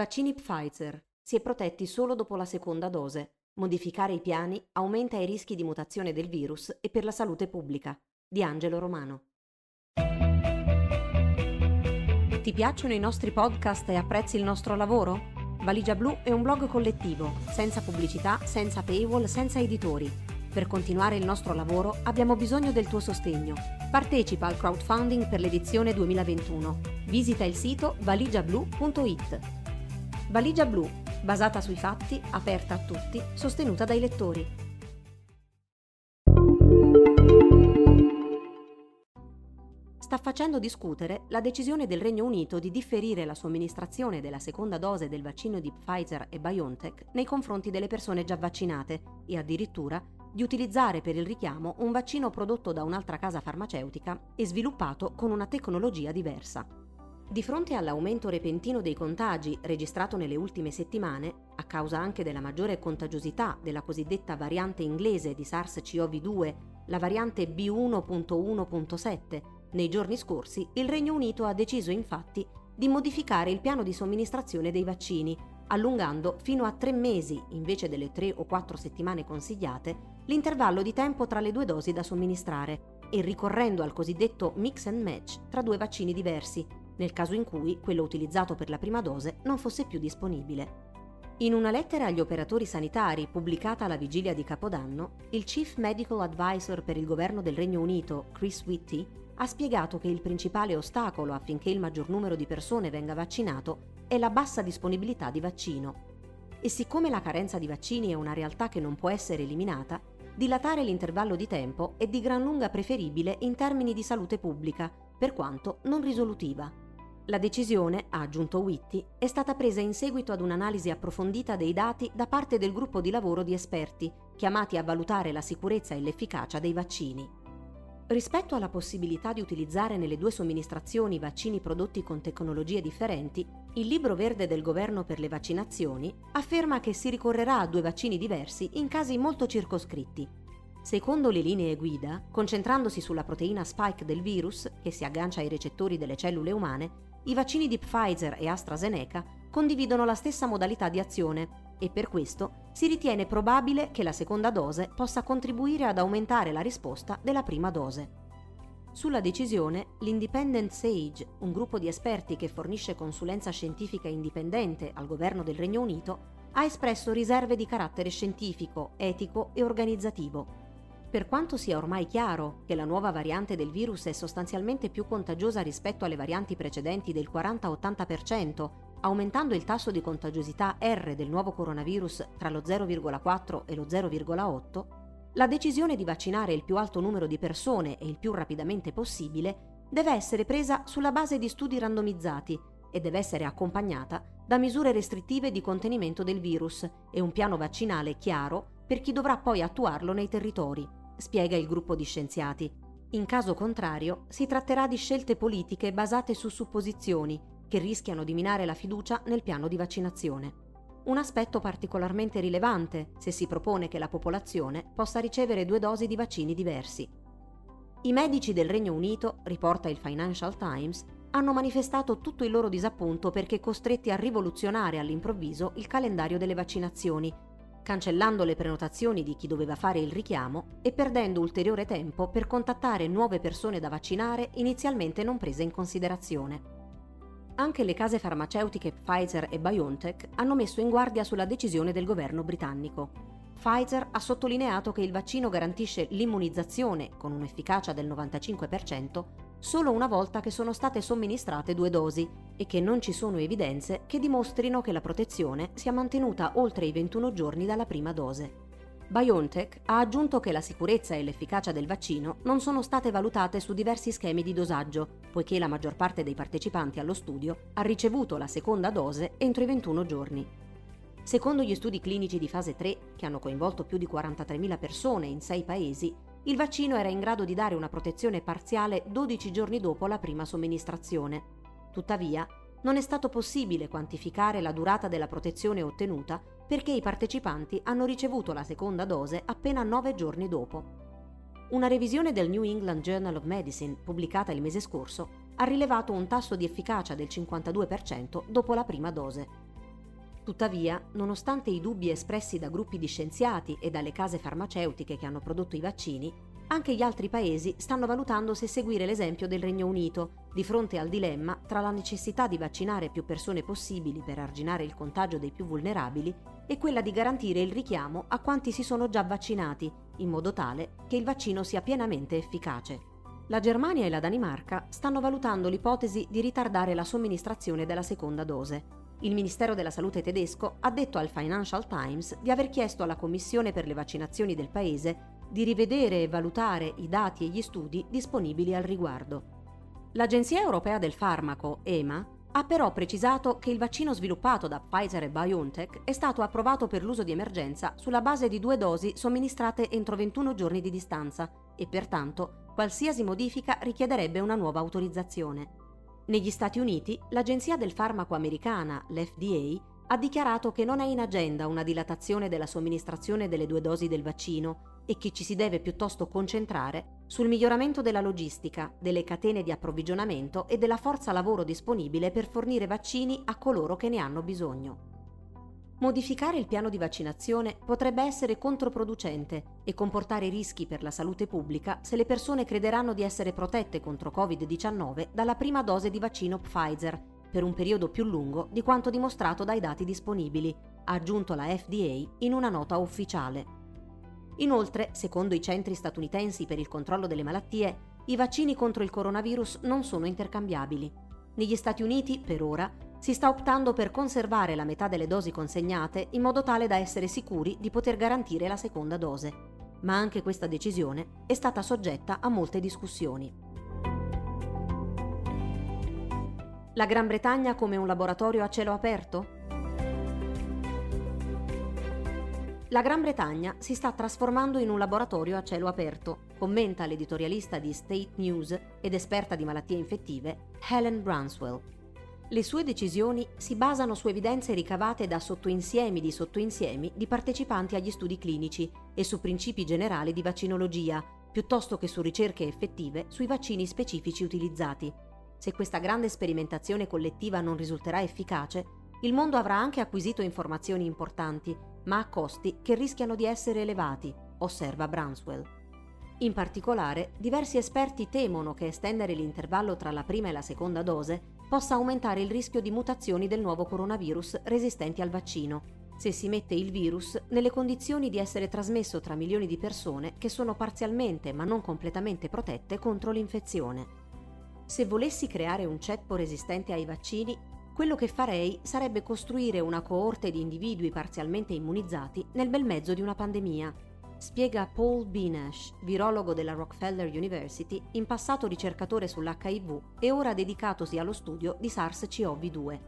Vaccini Pfizer. Si è protetti solo dopo la seconda dose. Modificare i piani aumenta i rischi di mutazione del virus e per la salute pubblica. Di Angelo Romano. Ti piacciono i nostri podcast e apprezzi il nostro lavoro? Valigia Blu è un blog collettivo, senza pubblicità, senza paywall, senza editori. Per continuare il nostro lavoro abbiamo bisogno del tuo sostegno. Partecipa al crowdfunding per l'edizione 2021. Visita il sito valigiablu.it. Valigia Blu, basata sui fatti, aperta a tutti, sostenuta dai lettori. sta facendo discutere la decisione del Regno Unito di differire la somministrazione della seconda dose del vaccino di Pfizer e BioNTech nei confronti delle persone già vaccinate e addirittura di utilizzare per il richiamo un vaccino prodotto da un'altra casa farmaceutica e sviluppato con una tecnologia diversa. Di fronte all'aumento repentino dei contagi registrato nelle ultime settimane, a causa anche della maggiore contagiosità della cosiddetta variante inglese di SARS-CoV-2, la variante B1.1.7, nei giorni scorsi il Regno Unito ha deciso infatti di modificare il piano di somministrazione dei vaccini, allungando fino a tre mesi, invece delle tre o quattro settimane consigliate, l'intervallo di tempo tra le due dosi da somministrare e ricorrendo al cosiddetto mix and match tra due vaccini diversi, nel caso in cui quello utilizzato per la prima dose non fosse più disponibile. In una lettera agli operatori sanitari pubblicata alla vigilia di Capodanno, il Chief Medical Advisor per il governo del Regno Unito, Chris Whitty, ha spiegato che il principale ostacolo affinché il maggior numero di persone venga vaccinato è la bassa disponibilità di vaccino. E siccome la carenza di vaccini è una realtà che non può essere eliminata, dilatare l'intervallo di tempo è di gran lunga preferibile in termini di salute pubblica, per quanto non risolutiva. La decisione, ha aggiunto Whitty, è stata presa in seguito ad un'analisi approfondita dei dati da parte del gruppo di lavoro di esperti, chiamati a valutare la sicurezza e l'efficacia dei vaccini. Rispetto alla possibilità di utilizzare nelle due somministrazioni vaccini prodotti con tecnologie differenti, il libro verde del governo per le vaccinazioni afferma che si ricorrerà a due vaccini diversi in casi molto circoscritti. Secondo le linee guida, concentrandosi sulla proteina spike del virus, che si aggancia ai recettori delle cellule umane, i vaccini di Pfizer e AstraZeneca condividono la stessa modalità di azione e per questo si ritiene probabile che la seconda dose possa contribuire ad aumentare la risposta della prima dose. Sulla decisione, l'Independent Sage, un gruppo di esperti che fornisce consulenza scientifica indipendente al governo del Regno Unito, ha espresso riserve di carattere scientifico, etico e organizzativo. Per quanto sia ormai chiaro che la nuova variante del virus è sostanzialmente più contagiosa rispetto alle varianti precedenti del 40-80%, aumentando il tasso di contagiosità R del nuovo coronavirus tra lo 0,4 e lo 0,8, la decisione di vaccinare il più alto numero di persone e il più rapidamente possibile deve essere presa sulla base di studi randomizzati e deve essere accompagnata da misure restrittive di contenimento del virus e un piano vaccinale chiaro per chi dovrà poi attuarlo nei territori, spiega il gruppo di scienziati. In caso contrario, si tratterà di scelte politiche basate su supposizioni che rischiano di minare la fiducia nel piano di vaccinazione. Un aspetto particolarmente rilevante se si propone che la popolazione possa ricevere due dosi di vaccini diversi. I medici del Regno Unito, riporta il Financial Times, hanno manifestato tutto il loro disappunto perché costretti a rivoluzionare all'improvviso il calendario delle vaccinazioni, cancellando le prenotazioni di chi doveva fare il richiamo e perdendo ulteriore tempo per contattare nuove persone da vaccinare inizialmente non prese in considerazione. Anche le case farmaceutiche Pfizer e BioNTech hanno messo in guardia sulla decisione del governo britannico. Pfizer ha sottolineato che il vaccino garantisce l'immunizzazione, con un'efficacia del 95%, solo una volta che sono state somministrate due dosi e che non ci sono evidenze che dimostrino che la protezione sia mantenuta oltre i 21 giorni dalla prima dose. BioNTech ha aggiunto che la sicurezza e l'efficacia del vaccino non sono state valutate su diversi schemi di dosaggio, poiché la maggior parte dei partecipanti allo studio ha ricevuto la seconda dose entro i 21 giorni. Secondo gli studi clinici di fase 3, che hanno coinvolto più di 43.000 persone in 6 paesi, il vaccino era in grado di dare una protezione parziale 12 giorni dopo la prima somministrazione. Tuttavia, non è stato possibile quantificare la durata della protezione ottenuta perché i partecipanti hanno ricevuto la seconda dose appena nove giorni dopo. Una revisione del New England Journal of Medicine, pubblicata il mese scorso, ha rilevato un tasso di efficacia del 52% dopo la prima dose. Tuttavia, nonostante i dubbi espressi da gruppi di scienziati e dalle case farmaceutiche che hanno prodotto i vaccini, anche gli altri paesi stanno valutando se seguire l'esempio del Regno Unito, di fronte al dilemma tra la necessità di vaccinare più persone possibili per arginare il contagio dei più vulnerabili e quella di garantire il richiamo a quanti si sono già vaccinati, in modo tale che il vaccino sia pienamente efficace. La Germania e la Danimarca stanno valutando l'ipotesi di ritardare la somministrazione della seconda dose. Il Ministero della Salute tedesco ha detto al Financial Times di aver chiesto alla Commissione per le vaccinazioni del paese di rivedere e valutare i dati e gli studi disponibili al riguardo. L'Agenzia europea del farmaco, EMA, ha però precisato che il vaccino sviluppato da Pfizer e BioNTech è stato approvato per l'uso di emergenza sulla base di due dosi somministrate entro 21 giorni di distanza e pertanto qualsiasi modifica richiederebbe una nuova autorizzazione. Negli Stati Uniti, l'Agenzia del farmaco americana, l'FDA, ha dichiarato che non è in agenda una dilatazione della somministrazione delle due dosi del vaccino e che ci si deve piuttosto concentrare sul miglioramento della logistica, delle catene di approvvigionamento e della forza lavoro disponibile per fornire vaccini a coloro che ne hanno bisogno. Modificare il piano di vaccinazione potrebbe essere controproducente e comportare rischi per la salute pubblica se le persone crederanno di essere protette contro Covid-19 dalla prima dose di vaccino Pfizer per un periodo più lungo di quanto dimostrato dai dati disponibili, ha aggiunto la FDA in una nota ufficiale. Inoltre, secondo i centri statunitensi per il controllo delle malattie, i vaccini contro il coronavirus non sono intercambiabili. Negli Stati Uniti, per ora, si sta optando per conservare la metà delle dosi consegnate in modo tale da essere sicuri di poter garantire la seconda dose. Ma anche questa decisione è stata soggetta a molte discussioni. La Gran Bretagna come un laboratorio a cielo aperto? La Gran Bretagna si sta trasformando in un laboratorio a cielo aperto, commenta l'editorialista di State News ed esperta di malattie infettive Helen Brunswell. Le sue decisioni si basano su evidenze ricavate da sottoinsiemi di sottoinsiemi di partecipanti agli studi clinici e su principi generali di vaccinologia, piuttosto che su ricerche effettive sui vaccini specifici utilizzati. Se questa grande sperimentazione collettiva non risulterà efficace, il mondo avrà anche acquisito informazioni importanti ma a costi che rischiano di essere elevati, osserva Brunswell. In particolare, diversi esperti temono che estendere l'intervallo tra la prima e la seconda dose possa aumentare il rischio di mutazioni del nuovo coronavirus resistenti al vaccino, se si mette il virus nelle condizioni di essere trasmesso tra milioni di persone che sono parzialmente ma non completamente protette contro l'infezione. Se volessi creare un ceppo resistente ai vaccini, quello che farei sarebbe costruire una coorte di individui parzialmente immunizzati nel bel mezzo di una pandemia, spiega Paul Binesh, virologo della Rockefeller University, in passato ricercatore sull'HIV e ora dedicatosi allo studio di SARS-CoV-2.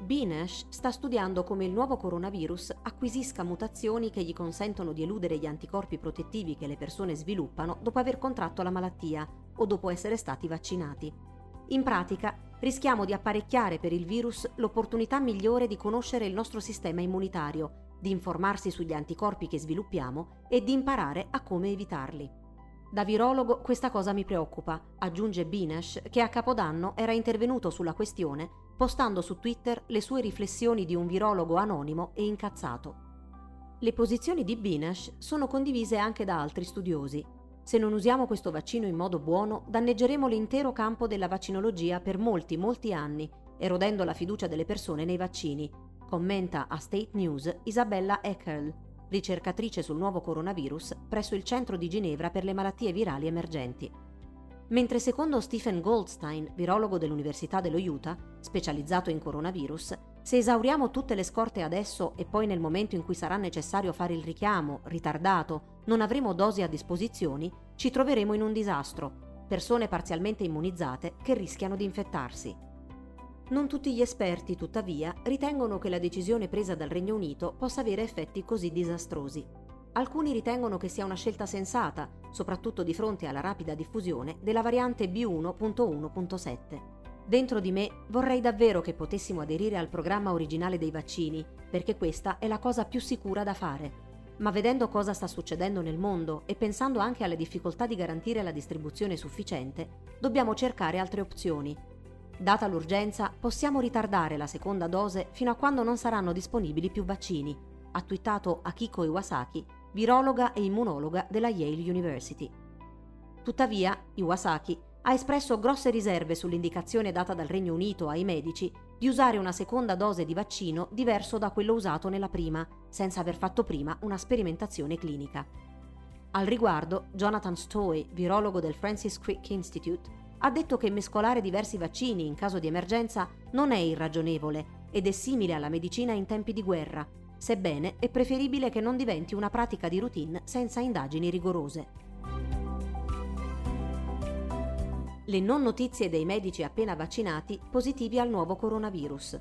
Binesh sta studiando come il nuovo coronavirus acquisisca mutazioni che gli consentono di eludere gli anticorpi protettivi che le persone sviluppano dopo aver contratto la malattia o dopo essere stati vaccinati. In pratica, rischiamo di apparecchiare per il virus l'opportunità migliore di conoscere il nostro sistema immunitario, di informarsi sugli anticorpi che sviluppiamo e di imparare a come evitarli. Da virologo questa cosa mi preoccupa, aggiunge Binesh, che a Capodanno era intervenuto sulla questione postando su Twitter le sue riflessioni di un virologo anonimo e incazzato. Le posizioni di Binesh sono condivise anche da altri studiosi, se non usiamo questo vaccino in modo buono, danneggeremo l'intero campo della vaccinologia per molti, molti anni, erodendo la fiducia delle persone nei vaccini, commenta a State News Isabella Eckerl, ricercatrice sul nuovo coronavirus presso il Centro di Ginevra per le malattie virali emergenti. Mentre secondo Stephen Goldstein, virologo dell'Università dello Utah, specializzato in coronavirus, se esauriamo tutte le scorte adesso e poi nel momento in cui sarà necessario fare il richiamo, ritardato, non avremo dosi a disposizione, ci troveremo in un disastro, persone parzialmente immunizzate che rischiano di infettarsi. Non tutti gli esperti, tuttavia, ritengono che la decisione presa dal Regno Unito possa avere effetti così disastrosi. Alcuni ritengono che sia una scelta sensata, soprattutto di fronte alla rapida diffusione della variante B1.1.7. Dentro di me vorrei davvero che potessimo aderire al programma originale dei vaccini, perché questa è la cosa più sicura da fare ma vedendo cosa sta succedendo nel mondo e pensando anche alle difficoltà di garantire la distribuzione sufficiente, dobbiamo cercare altre opzioni. Data l'urgenza, possiamo ritardare la seconda dose fino a quando non saranno disponibili più vaccini, ha twittato Akiko Iwasaki, virologa e immunologa della Yale University. Tuttavia, Iwasaki ha espresso grosse riserve sull'indicazione data dal Regno Unito ai medici di usare una seconda dose di vaccino diverso da quello usato nella prima, senza aver fatto prima una sperimentazione clinica. Al riguardo, Jonathan Stowey, virologo del Francis Crick Institute, ha detto che mescolare diversi vaccini in caso di emergenza non è irragionevole ed è simile alla medicina in tempi di guerra, sebbene è preferibile che non diventi una pratica di routine senza indagini rigorose. Le non notizie dei medici appena vaccinati positivi al nuovo coronavirus.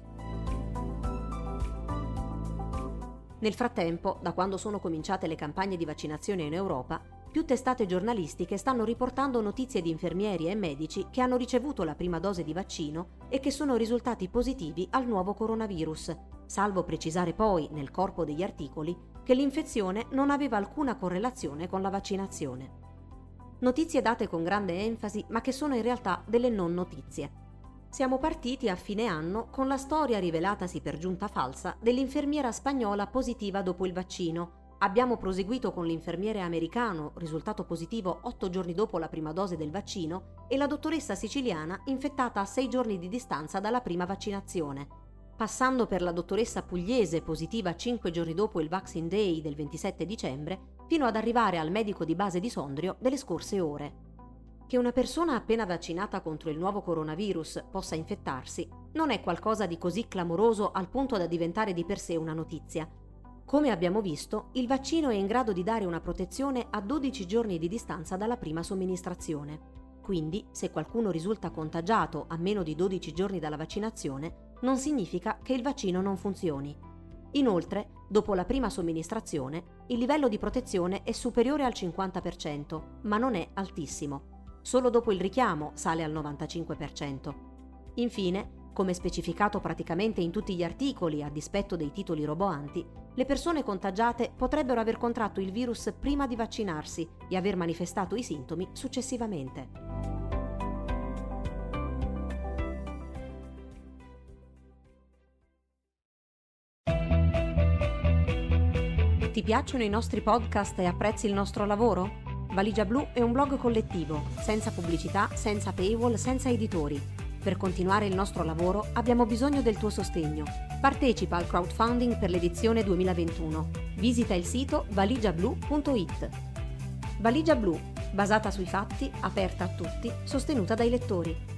Nel frattempo, da quando sono cominciate le campagne di vaccinazione in Europa, più testate giornalistiche stanno riportando notizie di infermieri e medici che hanno ricevuto la prima dose di vaccino e che sono risultati positivi al nuovo coronavirus, salvo precisare poi, nel corpo degli articoli, che l'infezione non aveva alcuna correlazione con la vaccinazione. Notizie date con grande enfasi, ma che sono in realtà delle non notizie. Siamo partiti a fine anno con la storia rivelatasi per giunta falsa dell'infermiera spagnola positiva dopo il vaccino. Abbiamo proseguito con l'infermiere americano, risultato positivo otto giorni dopo la prima dose del vaccino, e la dottoressa siciliana infettata a sei giorni di distanza dalla prima vaccinazione. Passando per la dottoressa pugliese positiva cinque giorni dopo il Vaccine Day del 27 dicembre, fino ad arrivare al medico di base di Sondrio delle scorse ore. Che una persona appena vaccinata contro il nuovo coronavirus possa infettarsi non è qualcosa di così clamoroso al punto da diventare di per sé una notizia. Come abbiamo visto, il vaccino è in grado di dare una protezione a 12 giorni di distanza dalla prima somministrazione. Quindi, se qualcuno risulta contagiato a meno di 12 giorni dalla vaccinazione, non significa che il vaccino non funzioni. Inoltre, dopo la prima somministrazione, il livello di protezione è superiore al 50%, ma non è altissimo. Solo dopo il richiamo sale al 95%. Infine, come specificato praticamente in tutti gli articoli a dispetto dei titoli roboanti, le persone contagiate potrebbero aver contratto il virus prima di vaccinarsi e aver manifestato i sintomi successivamente. Ti piacciono i nostri podcast e apprezzi il nostro lavoro? Valigia Blu è un blog collettivo, senza pubblicità, senza paywall, senza editori. Per continuare il nostro lavoro abbiamo bisogno del tuo sostegno. Partecipa al crowdfunding per l'edizione 2021. Visita il sito valigiablu.it. Valigia Blu, basata sui fatti, aperta a tutti, sostenuta dai lettori.